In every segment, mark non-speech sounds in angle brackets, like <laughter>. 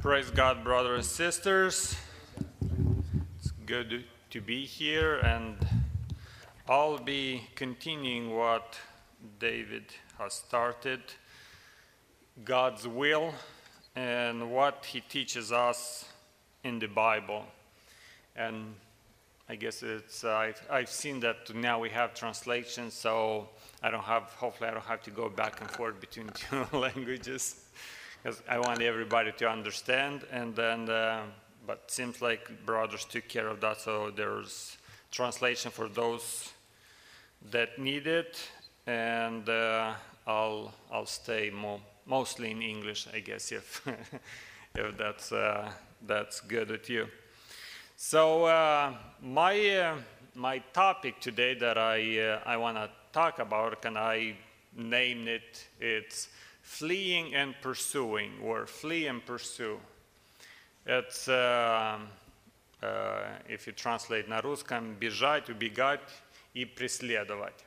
Praise God, brothers and sisters. It's good to be here, and I'll be continuing what David has started God's will and what he teaches us in the Bible. And I guess it's, uh, I've, I've seen that now we have translations, so I don't have, hopefully, I don't have to go back and forth between <laughs> two languages because I want everybody to understand. And then, uh, but seems like brothers took care of that, so there's translation for those that need it, and uh, I'll I'll stay mo- mostly in English, I guess, if <laughs> if that's uh, that's good with you. So uh, my uh, my topic today that I uh, I want to talk about, can I name it? It's fleeing and pursuing, or flee and pursue. It's, uh, uh, if you translate на русском, бежать, убегать и преследовать.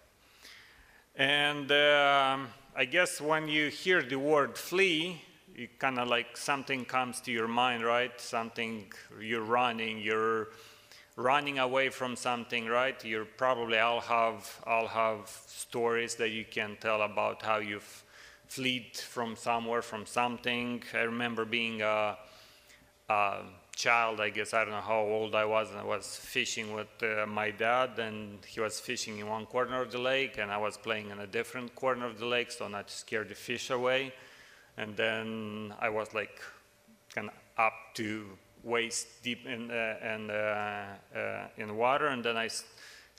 And uh, I guess when you hear the word flee, you kind of like something comes to your mind, right? Something you're running, you're running away from something, right? You probably all have all have stories that you can tell about how you've fled from somewhere, from something. I remember being a, a, child, I guess, I don't know how old I was, and I was fishing with uh, my dad, and he was fishing in one corner of the lake, and I was playing in a different corner of the lake, so not to scare the fish away. And then I was like kind of up to waist deep in, uh, uh, uh, in water, and then I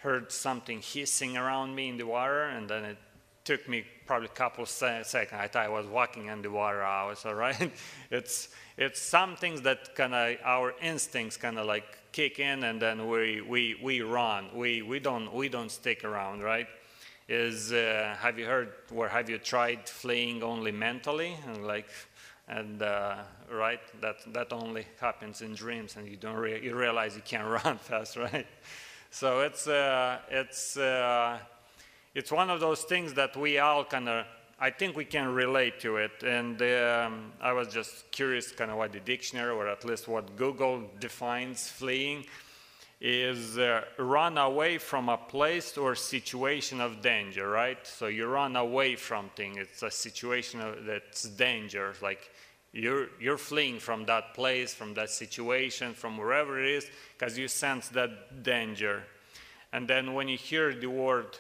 heard something hissing around me in the water, and then it took me probably a couple seconds. I thought I was walking in the water. I was all right. <laughs> it's it's some things that kind of our instincts kind of like kick in, and then we we we run. We we don't we don't stick around, right? Is uh, have you heard or have you tried fleeing only mentally and like and uh, right that that only happens in dreams and you don't re- you realize you can't <laughs> run fast, right? So it's uh, it's uh, it's one of those things that we all kind of I think we can relate to it. And um, I was just curious, kind of what the dictionary, or at least what Google defines fleeing, is uh, run away from a place or situation of danger, right? So you run away from thing. It's a situation of, that's danger. Like you're you're fleeing from that place, from that situation, from wherever it is, because you sense that danger. And then when you hear the word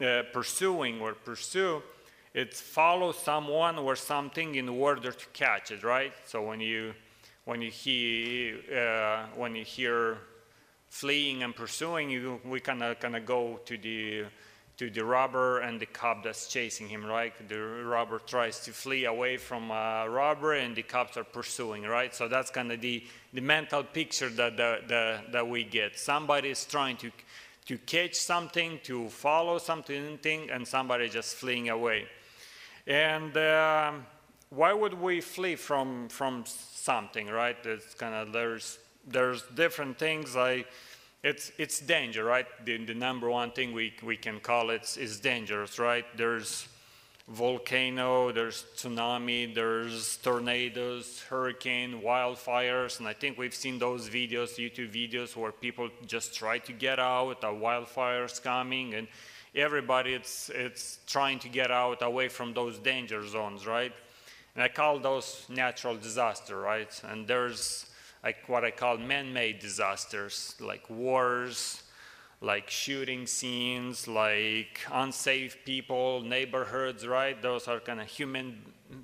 uh, pursuing or pursue, it's follow someone or something in order to catch it, right? So when you when you hear uh, when you hear fleeing and pursuing, you we kind of kind of go to the to the robber and the cop that's chasing him, right? The robber tries to flee away from a robber, and the cops are pursuing, right? So that's kind of the the mental picture that the, the, that we get. Somebody is trying to to catch something, to follow something, and somebody just fleeing away. And uh, why would we flee from from something, right? It's kind of there's there's different things. I it's it's danger, right? The, the number one thing we we can call it is dangerous, right? There's volcano, there's tsunami, there's tornadoes, hurricane, wildfires, and I think we've seen those videos, YouTube videos, where people just try to get out, a wildfire's coming, and everybody it's it's trying to get out away from those danger zones, right? And I call those natural disaster, right? And there's like what I call man-made disasters, like wars, like shooting scenes, like unsafe people, neighborhoods, right? Those are kind of human,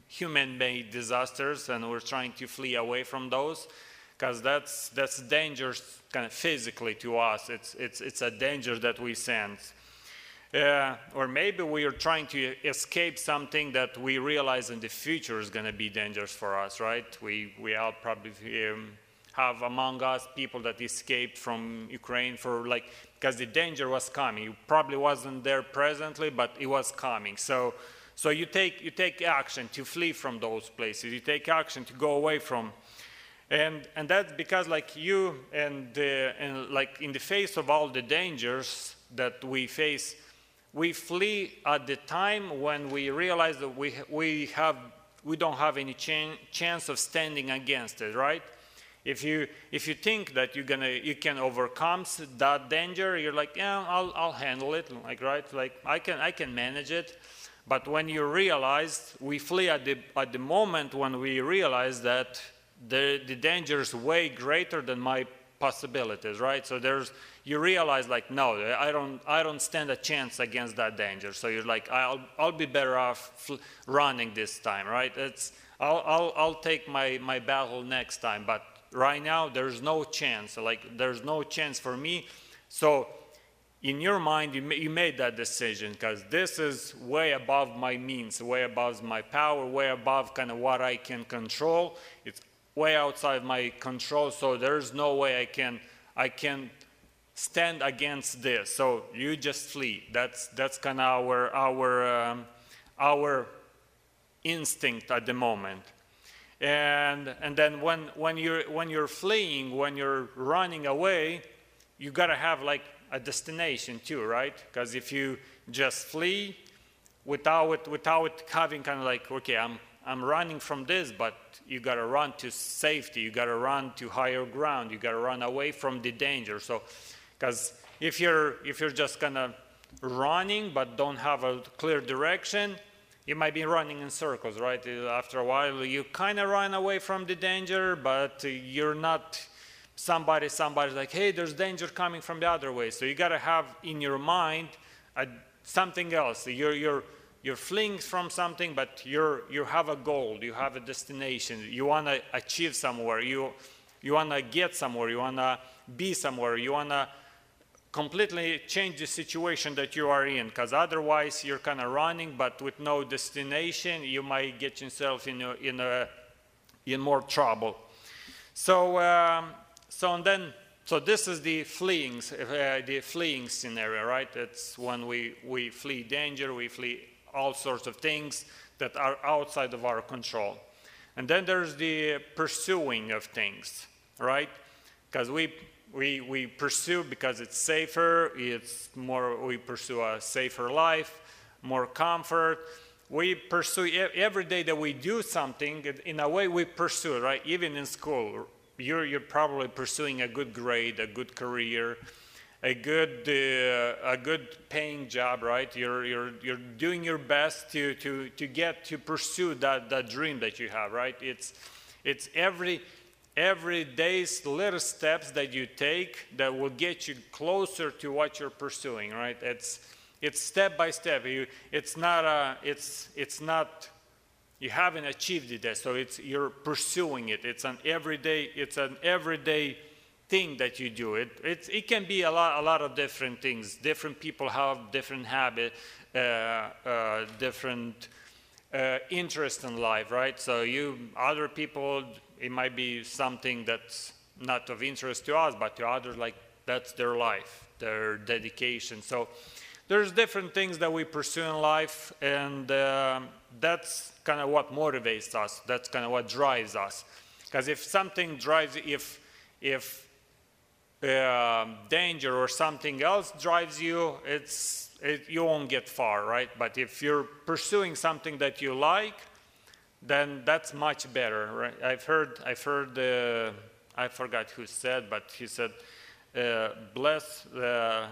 human-made disasters, and we're trying to flee away from those because that's that's dangerous kind of physically to us. It's it's it's a danger that we sense. Uh, or maybe we are trying to escape something that we realize in the future is going to be dangerous for us, right? We we all probably um, have among us people that escaped from Ukraine for like because the danger was coming. It probably wasn't there presently, but it was coming. So, so you take you take action to flee from those places. You take action to go away from, and and that's because like you and uh, and like in the face of all the dangers that we face, we flee at the time when we realize that we we have we don't have any chan- chance of standing against it, right? If you if you think that you're gonna you can overcome that danger, you're like, yeah, I'll I'll handle it, like right, like I can I can manage it. But when you realize, we flee at the at the moment when we realize that the the danger is way greater than my possibilities, right? So there's you realize like no, I don't I don't stand a chance against that danger. So you're like I'll I'll be better off running this time, right? It's I'll I'll I'll take my my battle next time, but right now there's no chance like there's no chance for me. So in your mind you, you made that decision because this is way above my means way above my power way above kind of what i can control. It's way outside my control so there's no way i can i can stand against this. So you just flee. That's that's kind of our our um, our instinct at the moment and, and then when, when, you're, when you're fleeing, when you're running away, you got to have like a destination too, right? Because if you just flee without, without having kind of like, okay, I'm, I'm running from this, but you got to run to safety, you got to run to higher ground, you got to run away from the danger. So, because if you're, if you're just kind of running but don't have a clear direction, you might be running in circles, right? Uh, after a while, you kind of run away from the danger, but you're not somebody, somebody's like, hey, there's danger coming from the other way. So you got to have in your mind a, something else. You're, you're, you're fleeing from something, but you're, you have a goal, you have a destination, you want to achieve somewhere, you, you want to get somewhere, you want to be somewhere, you want to completely change the situation that you are in because otherwise you're kind of running but with no destination you might get yourself in a, in, a, in more trouble. So um, so and then so this is the fleeing uh, the fleeing scenario right? It's when we we flee danger we flee all sorts of things that are outside of our control. And then there's the pursuing of things right? Because we we, we pursue because it's safer, it's more, we pursue a safer life, more comfort. We pursue every day that we do something, in a way we pursue, right? Even in school, you're, you're probably pursuing a good grade, a good career, a good, uh, a good paying job, right? You're, you're, you're doing your best to, to, to get to pursue that, that dream that you have, right? It's, it's every, every day's little steps that you take that will get you closer to what you're pursuing right? It's it's step by step. You, it's not a, it's it's not you haven't achieved it yet so it's you're pursuing it. It's an everyday it's an everyday thing that you do. It it's, it can be a lot a lot of different things. Different people have different habit uh, uh, different uh, interest in life right so you other people it might be something that's not of interest to us, but to others, like that's their life, their dedication. So there's different things that we pursue in life, and uh, that's kind of what motivates us. That's kind of what drives us. Because if something drives, if if uh, danger or something else drives you, it's it, you won't get far, right? But if you're pursuing something that you like, then that's much better. Right? I've heard, I've heard, uh, I forgot who said, but he said, uh, blessed, uh, uh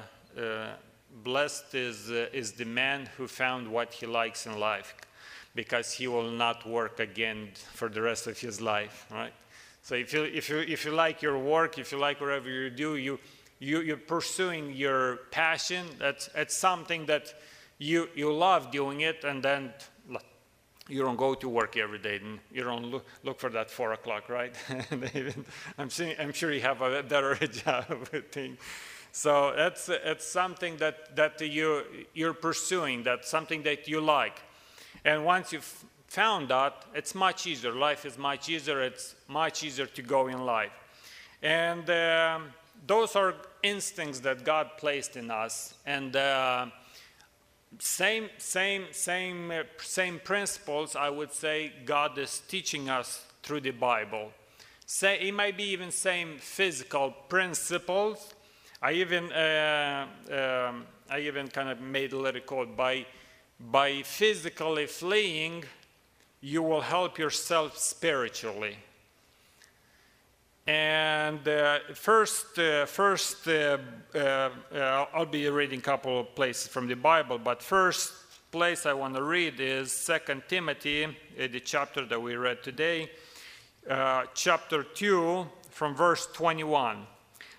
blessed is, uh, is the man who found what he likes in life, because he will not work again for the rest of his life, right? So if you, if you, if you like your work, if you like whatever you do, you, you, you're pursuing your passion, that's, that's something that you, you love doing it, and then you don't go to work every day and you don't look, look for that four o'clock, right? <laughs> I'm, seeing, I'm sure you have a better <laughs> job thing. So that's, it's something that, that you, you're pursuing, that's something that you like. And once you've found that, it's much easier. Life is much easier. It's much easier to go in life. And um, those are instincts that God placed in us. And uh, same, same, same, uh, same principles, I would say, God is teaching us through the Bible. Say, it might be even same physical principles. I even, uh, um, I even kind of made a little quote by, by physically fleeing, you will help yourself spiritually. And uh, first, uh, first uh, uh, uh I'll be reading a couple of places from the Bible, but first place I want to read is Second Timothy, uh, the chapter that we read today, chapter 2, from verse 21.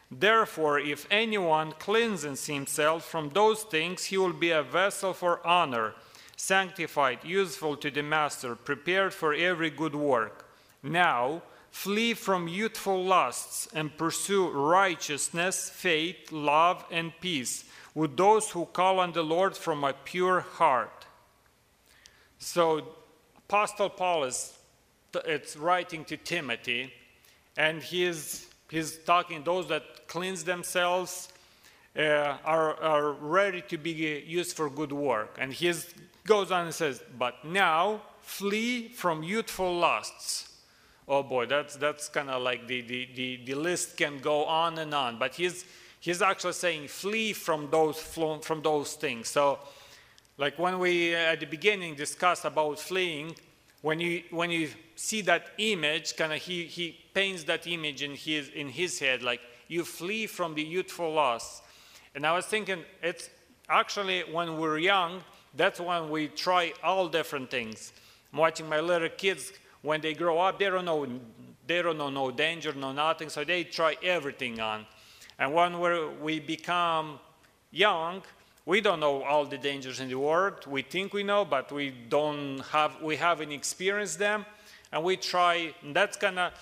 Therefore, if anyone cleanses himself from those things, he will be a vessel for honor, sanctified, useful to the master, prepared for every good work. Now, Flee from youthful lusts and pursue righteousness, faith, love, and peace with those who call on the Lord from a pure heart. So, Apostle Paul is it's writing to Timothy, and he's, he's talking those that cleanse themselves uh, are, are ready to be used for good work. And he goes on and says, But now flee from youthful lusts oh boy, that's, that's kind of like the, the, the, the list can go on and on. But he's, he's actually saying flee from those, from those things. So, like when we uh, at the beginning discussed about fleeing, when you, when you see that image, kind of he, he paints that image in his, in his head, like you flee from the youthful lusts. And I was thinking, it's actually when we're young, that's when we try all different things. I'm watching my little kids when they grow up, they don't know, they don't know no danger, no nothing, so they try everything on. And when we become young, we don't know all the dangers in the world. We think we know, but we don't have, we haven't experienced them. And we try, and that's kind of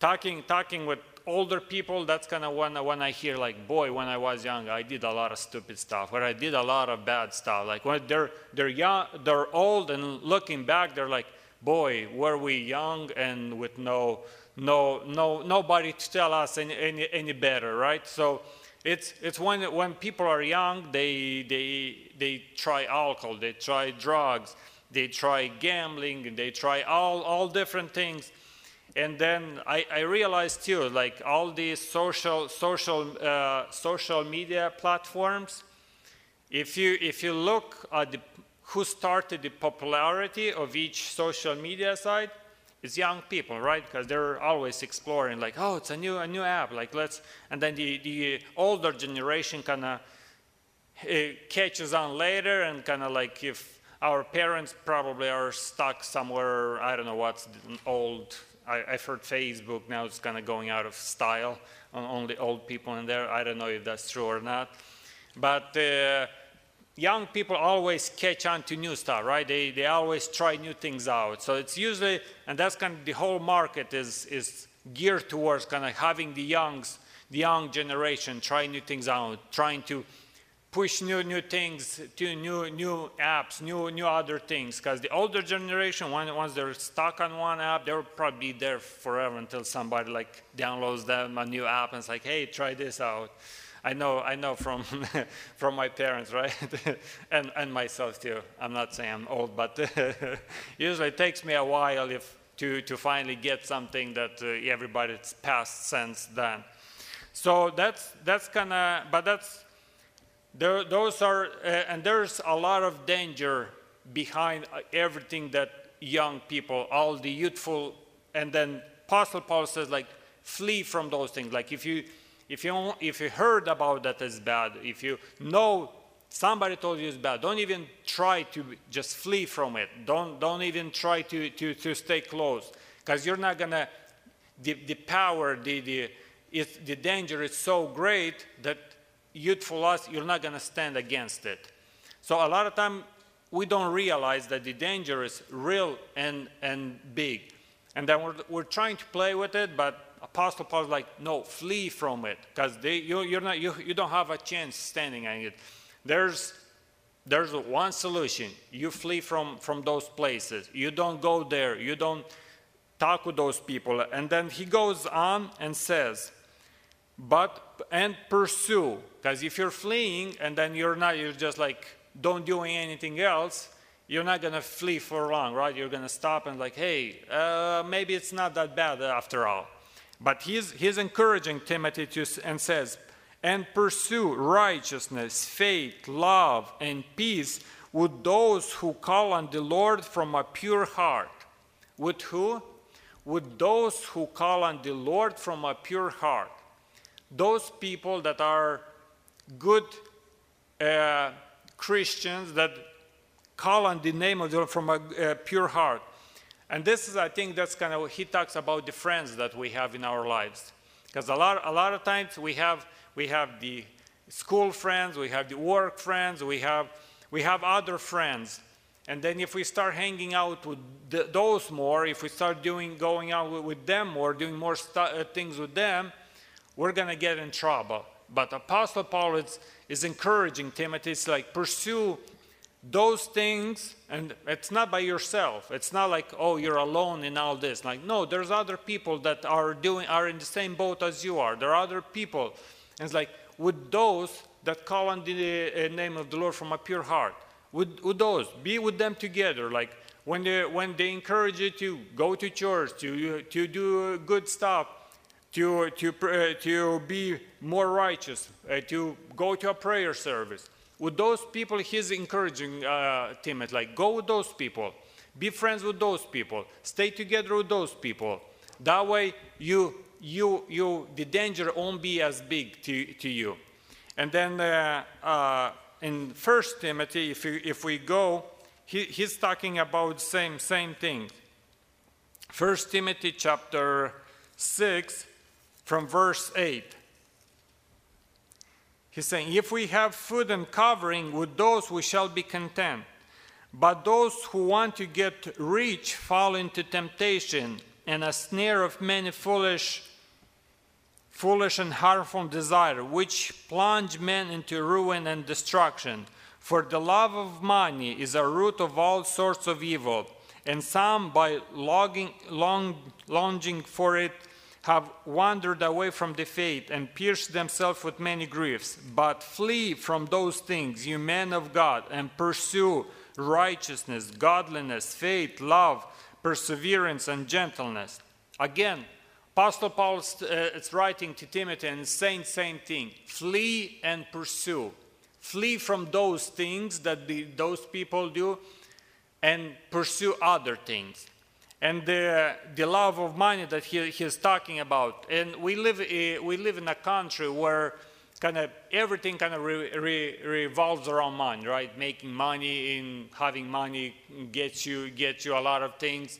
talking, talking with older people, that's kind of when, when I hear like, boy, when I was young, I did a lot of stupid stuff, or I did a lot of bad stuff. Like when they're, they're young, they're old and looking back, they're like, boy, were we young and with no, no, no, nobody to tell us any, any, any better, right? So it's, it's when, when people are young, they, they, they try alcohol, they try drugs, they try gambling, they try all, all different things. And then I, I realized too, like all these social, social, uh, social media platforms, if you, if you look at the who started the popularity of each social media site is young people, right? Because they're always exploring, like, oh, it's a new, a new app, like let's, and then the, the older generation kind of uh, catches on later and kind of like if our parents probably are stuck somewhere, I don't know what's old, I, have heard Facebook now is kind of going out of style, only old people in there. I don't know if that's true or not. But uh, young people always catch on to new stuff, right? They, they always try new things out. So it's usually, and that's kind of the whole market is, is geared towards kind of having the youngs, the young generation try new things out, trying to push new new things to new new apps, new new other things. Because the older generation, once they're stuck on one app, they'll probably be there forever until somebody like downloads them a new app and it's like, hey, try this out. I know, I know from, <laughs> from my parents, right? <laughs> and, and myself too. I'm not saying I'm old, but <laughs> usually it takes me a while if, to, to finally get something that uh, everybody's past since then. So that's, that's kind of, but that's, there, those are, uh, and there's a lot of danger behind uh, everything that young people, all the youthful, and then Apostle Paul says, like, flee from those things. Like, if you, if you, if you heard about that as bad, if you know somebody told you it's bad, don't even try to just flee from it. Don't, don't even try to, to, to stay close because you're not going to, the, the power, the, the, the danger is so great that youthful us, you're not going to stand against it. So a lot of time we don't realize that the danger is real and, and big. And then we're, we're trying to play with it, but Apostle Paul's like, no, flee from it, because you, you're not, you, you don't have a chance standing on it. There's, there's one solution. You flee from, from those places. You don't go there. You don't talk with those people. And then he goes on and says, but, and pursue. Because if you're fleeing and then you're not, you're just like, don't doing anything else, you're not going to flee for long, right? You're going to stop and like, hey, uh, maybe it's not that bad after all. But he's, he's encouraging Timothy to, and says, and pursue righteousness, faith, love, and peace with those who call on the Lord from a pure heart. With who? With those who call on the Lord from a pure heart. Those people that are good uh, Christians that call on the name of the Lord from a, a pure heart. And this is, I think, that's kind of he talks about the friends that we have in our lives, because a lot, a lot of times we have we have the school friends, we have the work friends, we have we have other friends, and then if we start hanging out with those more, if we start doing going out with, with them more, doing more uh, things with them, we're gonna get in trouble. But Apostle Paul is, is encouraging Timothy. It's like pursue those things and it's not by yourself. It's not like oh you're alone in all this. Like no there's other people that are doing are in the same boat as you are. There are other people. And it's like with those that call on the uh, name of the lord from a pure heart with, with those be with them together. Like when they when they encourage you to go to church to to do good stuff to to uh, to be more righteous uh, to go to a prayer service with those people, he's encouraging uh, Timothy, like, go with those people, be friends with those people, stay together with those people. That way, you, you, you, the danger won't be as big to, to you. And then uh, uh, in First Timothy, if, you, if we go, he, he's talking about same same thing. First Timothy chapter six, from verse eight. He's saying, If we have food and covering, with those we shall be content. But those who want to get rich fall into temptation and a snare of many foolish, foolish and harmful desire, which plunge men into ruin and destruction. For the love of money is a root of all sorts of evil, and some, by longing, long, longing for it, have wandered away from the faith and pierced themselves with many griefs. But flee from those things, you men of God, and pursue righteousness, godliness, faith, love, perseverance, and gentleness. Again, Apostle Paul uh, is writing to Timothy and saying same thing: flee and pursue. Flee from those things that the, those people do, and pursue other things and the, the love of money that he, he's talking about. And we live, uh, we live in a country where kind of everything kind of re, re, revolves around money, right? Making money and having money gets you, gets you a lot of things.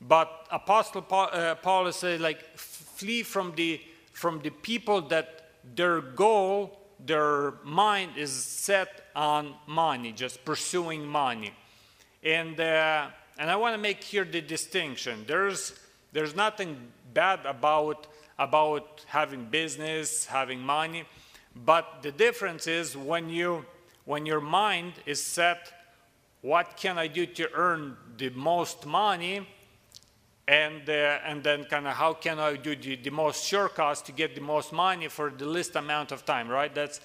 But Apostle Paul, uh, Paul says, like, flee from the, from the people that their goal, their mind is set on money, just pursuing money. And uh, and I want to make here the distinction. There's, there's nothing bad about, about having business, having money, but the difference is when, you, when your mind is set, what can I do to earn the most money? And, uh, and then kind of how can I do the, the most shortcuts to get the most money for the least amount of time, right? That's,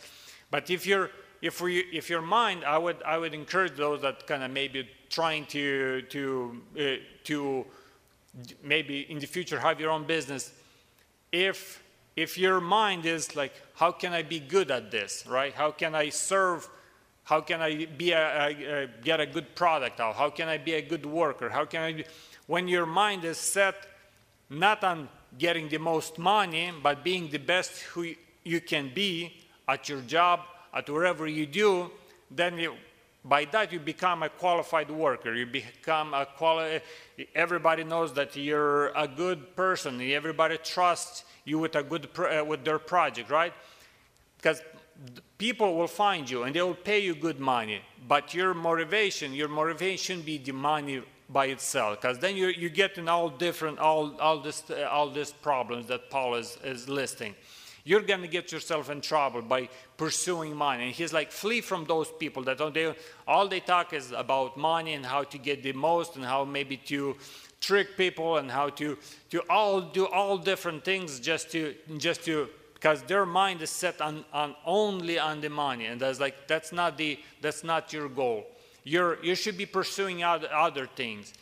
but if you're, if, we, if your mind, I would, I would encourage those that kind of maybe trying to, to, uh, to maybe in the future have your own business, if, if your mind is like, how can I be good at this, right? How can I serve? How can I be a, a, a get a good product out? How can I be a good worker? How can I, be, when your mind is set not on getting the most money, but being the best who you can be at your job, at wherever you do, then you, by that you become a qualified worker. You become a quali- everybody knows that you're a good person. Everybody trusts you with a good uh, with their project right? Because people will find you and they will pay you good money but your motivation your motivation be the money by itself because then you, you get in all different all all this uh, all these problems that paul is, is listing you're going to get yourself in trouble by pursuing money. And he's like, flee from those people that they, all they talk is about money and how to get the most and how maybe to trick people and how to, to all do all different things just to, just to, because their mind is set on, on only on the money. And that's like, that's not the, that's not your goal. You're, you should be pursuing other, other things.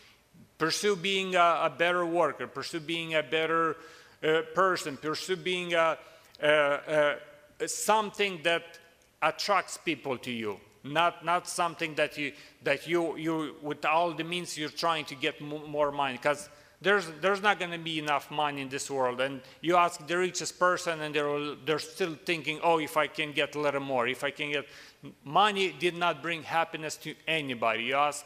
Pursue being a, a better worker, pursue being a better uh, person, pursue being a, Uh, uh, something that attracts people to you. not not something that you that you you with all the means you're trying to get more money because there's there's not going to be enough money in this world. And you ask the richest person and they're they're still thinking oh if i can get a little more if i can get money did not bring happiness to anybody. You ask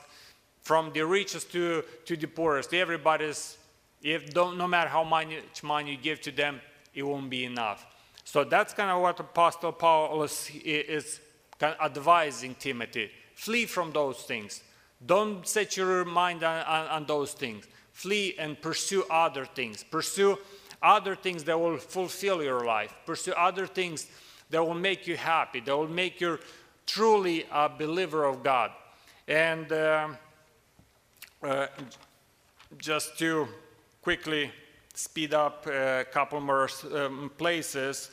from the richest to to the poorest. Everybody's if don't no matter how much money you give to them it won't be enough so that's kind of what apostle paul is, is advising timothy flee from those things don't set your mind on, on, on those things flee and pursue other things. Pursue other things that will fulfill your life. Pursue other things that will make you happy, that will make you truly a believer of God. And uh, uh, just to quickly speed up a couple more um, places,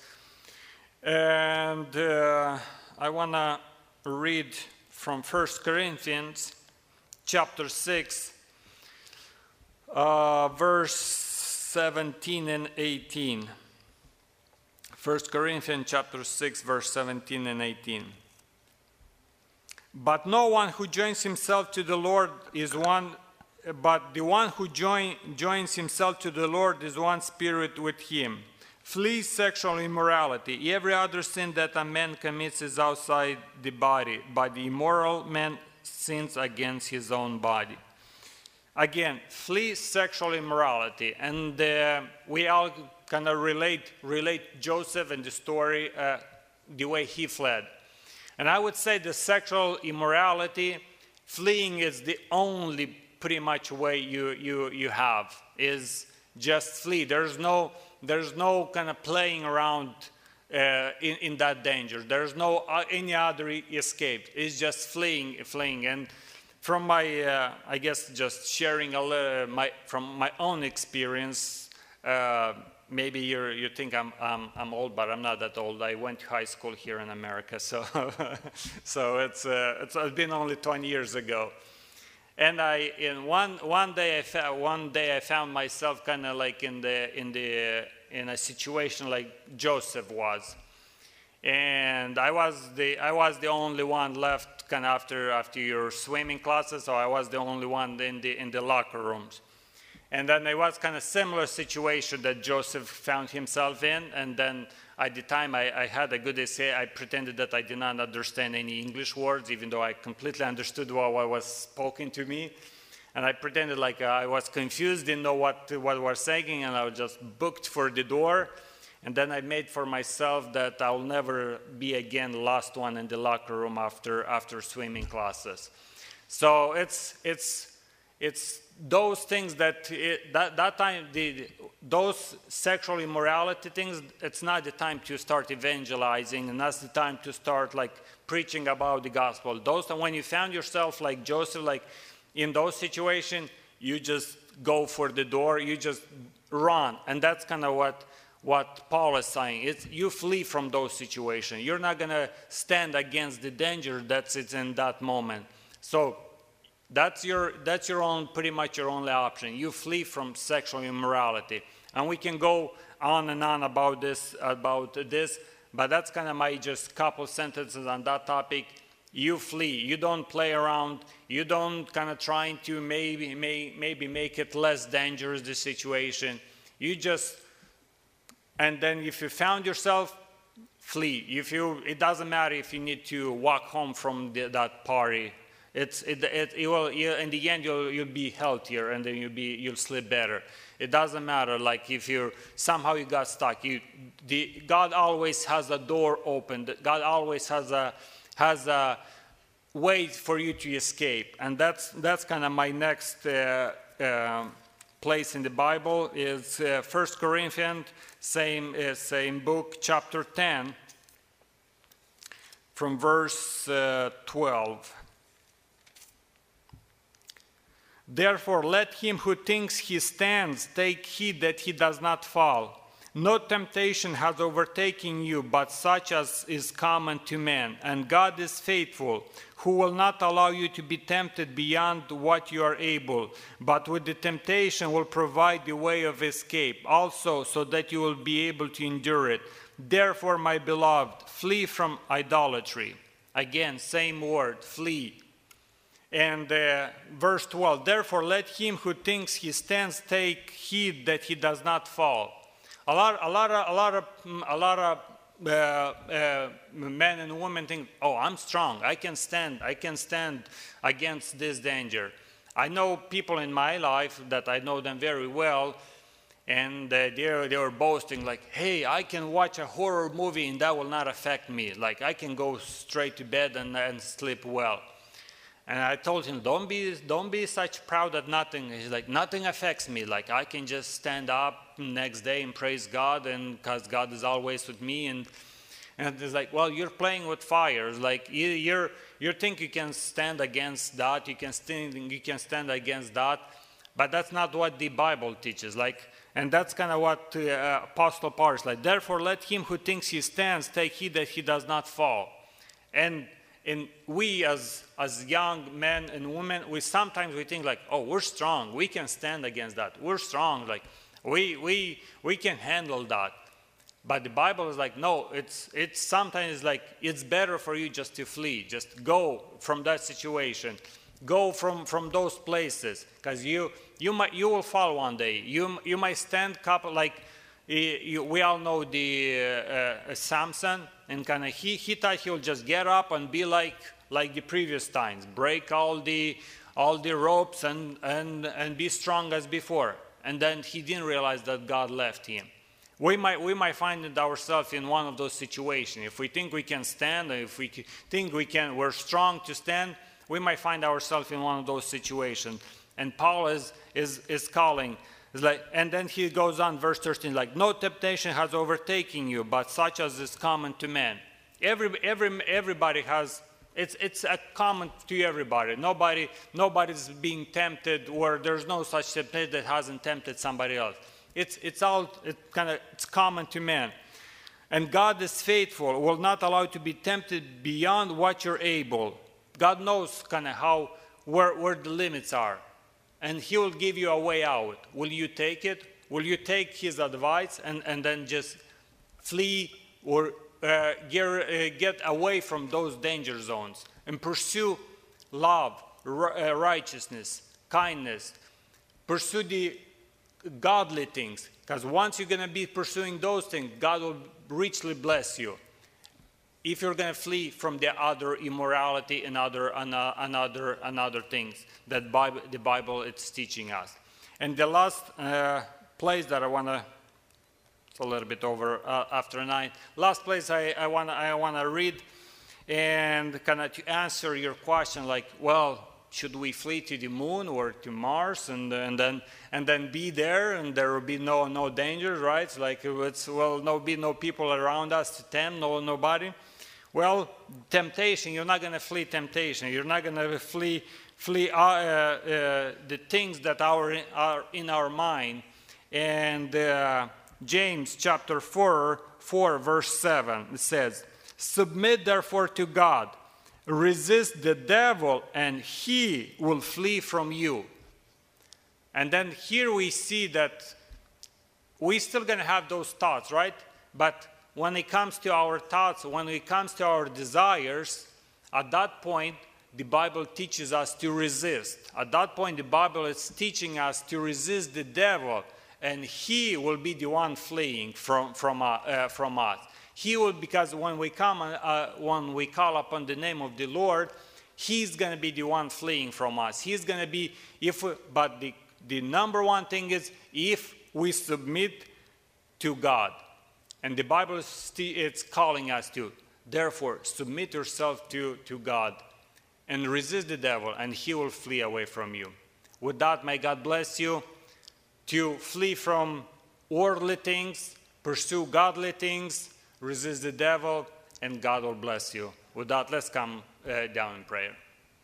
and uh, I want to read from 1 Corinthians chapter 6 uh, verse 17 and 18. 1 Corinthians chapter 6, verse 17 and 18. But no one who joins himself to the Lord is one, but the one who join, joins himself to the Lord is one spirit with him. Flee sexual immorality. Every other sin that a man commits is outside the body, but the immoral man sins against his own body. Again, flee sexual immorality. And uh, we all kind of relate, relate Joseph and the story, uh, the way he fled. And I would say the sexual immorality, fleeing is the only pretty much way you, you, you have, is just flee. There's no, there's no kind of playing around uh, in, in that danger. There's no uh, any other escape. It's just fleeing, fleeing. And from my, uh, I guess, just sharing a little, my, from my own experience, uh, maybe you you think I'm, I'm, I'm, old, but I'm not that old. I went to high school here in America, so, <laughs> so it's, uh, it's, it's been only 20 years ago. And I, in one, one, day I found, one day I found myself kind of like in, the, in, the, in a situation like Joseph was and I was the I was the only one left kind of after after your swimming classes, so I was the only one in the in the locker rooms. And then it was kind of similar situation that Joseph found himself in. And then at the time I, I had a good essay. I pretended that I did not understand any English words, even though I completely understood what, was spoken to me. And I pretended like uh, I was confused, didn't know what, what was saying, and I was just booked for the door. And then I made for myself that I'll never be again last one in the locker room after, after swimming classes. So it's, it's, it's those things that, it, that, that time, the, those sexual immorality things, it's not the time to start evangelizing and that's the time to start like preaching about the gospel. Those, and when you found yourself like Joseph, like in those situations, you just go for the door, you just run. And that's kind of what what Paul is saying. It's, you flee from those situations. You're not going to stand against the danger that's in that moment. So that's your, that's your own, pretty much your only option. You flee from sexual immorality. And we can go on and on about this, about this, but that's kind of my just couple sentences on that topic. You flee. You don't play around. You don't kind of trying to maybe, may, maybe make it less dangerous, the situation. You just and then if you found yourself, flee. If you, it doesn't matter if you need to walk home from the, that party. It's, it, it, it will, in the end, you'll, you'll be healthier and then you'll, be, you'll sleep better. It doesn't matter, like if you're somehow you got stuck. You, the, God always has a door open. God always has a, has a way for you to escape. And that's, that's kind of my next uh, uh, place in the Bible is uh, 1 Corinthians same, uh, same book, chapter 10, from verse uh, 12. Therefore, let him who thinks he stands take heed that he does not fall. No temptation has overtaken you, but such as is common to men. And God is faithful, who will not allow you to be tempted beyond what you are able, but with the temptation will provide the way of escape, also so that you will be able to endure it. Therefore, my beloved, flee from idolatry. Again, same word, flee. And uh, verse 12, therefore let him who thinks he stands take heed that he does not fall. A lot, a lot of, a lot of, a lot of uh, uh, men and women think, oh, I'm strong. I can stand. I can stand against this danger. I know people in my life that I know them very well, and uh, they they were boasting like, hey, I can watch a horror movie and that will not affect me. Like I can go straight to bed and, and sleep well. And I told him, don't be, don't be such proud that nothing, he's like, nothing affects me. Like I can just stand up next day and praise God and because God is always with me. And, and it's like, well, you're playing with fire. Like you, you're, you think you can stand against that. You can stand, you can stand against that. But that's not what the Bible teaches. Like, and that's kind of what uh, Apostle Paul is like. Therefore, let him who thinks he stands take heed that he does not fall. And and we as as young men and women we sometimes we think like oh we're strong. We can stand against that. We're strong. Like we we we can handle that. But the bible is like no it's it's sometimes like it's better for you just to flee just go from that situation. Go from from those places because you you might you will fall one day. You you might stand couple like we all know the uh, uh, samson and kind of he, he thought he'll just get up and be like like the previous times break all the all the ropes and and and be strong as before. And then he didn't realize that god left him. We might we might find ourselves in one of those situations. If we think we can stand if we think we can we're strong to stand we might find ourselves in one of those situations. And paul is is is calling it's like, and then he goes on, verse 13, like, no temptation has overtaken you, but such as is common to men. Every, every, everybody has, it's, it's a common to everybody. Nobody, nobody's being tempted or there's no such temptation that hasn't tempted somebody else. It's, it's all it kind of, it's common to men. And God is faithful, will not allow you to be tempted beyond what you're able. God knows kind of how, where, where the limits are and he will give you a way out. Will you take it? Will you take his advice and, and then just flee or uh, get, uh, get away from those danger zones and pursue love, uh, righteousness, kindness, pursue the godly things? Because once you're going to be pursuing those things, God will richly bless you if you're going to flee from the other immorality and other, and, uh, other, and other things that Bible, the Bible is teaching us. And the last uh, place that I want to, it's a little bit over uh, after nine, last place I, I want I wanna read and kind of to answer your question like, well, should we flee to the moon or to Mars and, and then and then be there and there will be no no danger, right? Like it's well, no be no people around us to tempt, no nobody. Well, temptation, you're not going to flee temptation. You're not going to flee, flee uh, uh, the things that are, are in our mind. And uh, James chapter 4, 4, verse 7, it says, Submit therefore to God, resist the devil, and he will flee from you. And then here we see that we're still going to have those thoughts, right? But when it comes to our thoughts, when it comes to our desires, at that point, the Bible teaches us to resist. At that point, the Bible is teaching us to resist the devil, and he will be the one fleeing from, from, uh, uh, from us. He will, because when we come, uh, when we call upon the name of the Lord, he's going to be the one fleeing from us. He's going to be, if, we, but the, the number one thing is if we submit to God. And the Bible is it's calling us to, therefore, submit yourself to, to God and resist the devil, and he will flee away from you. With that, may God bless you to flee from worldly things, pursue godly things, resist the devil, and God will bless you. With that, let's come uh, down in prayer.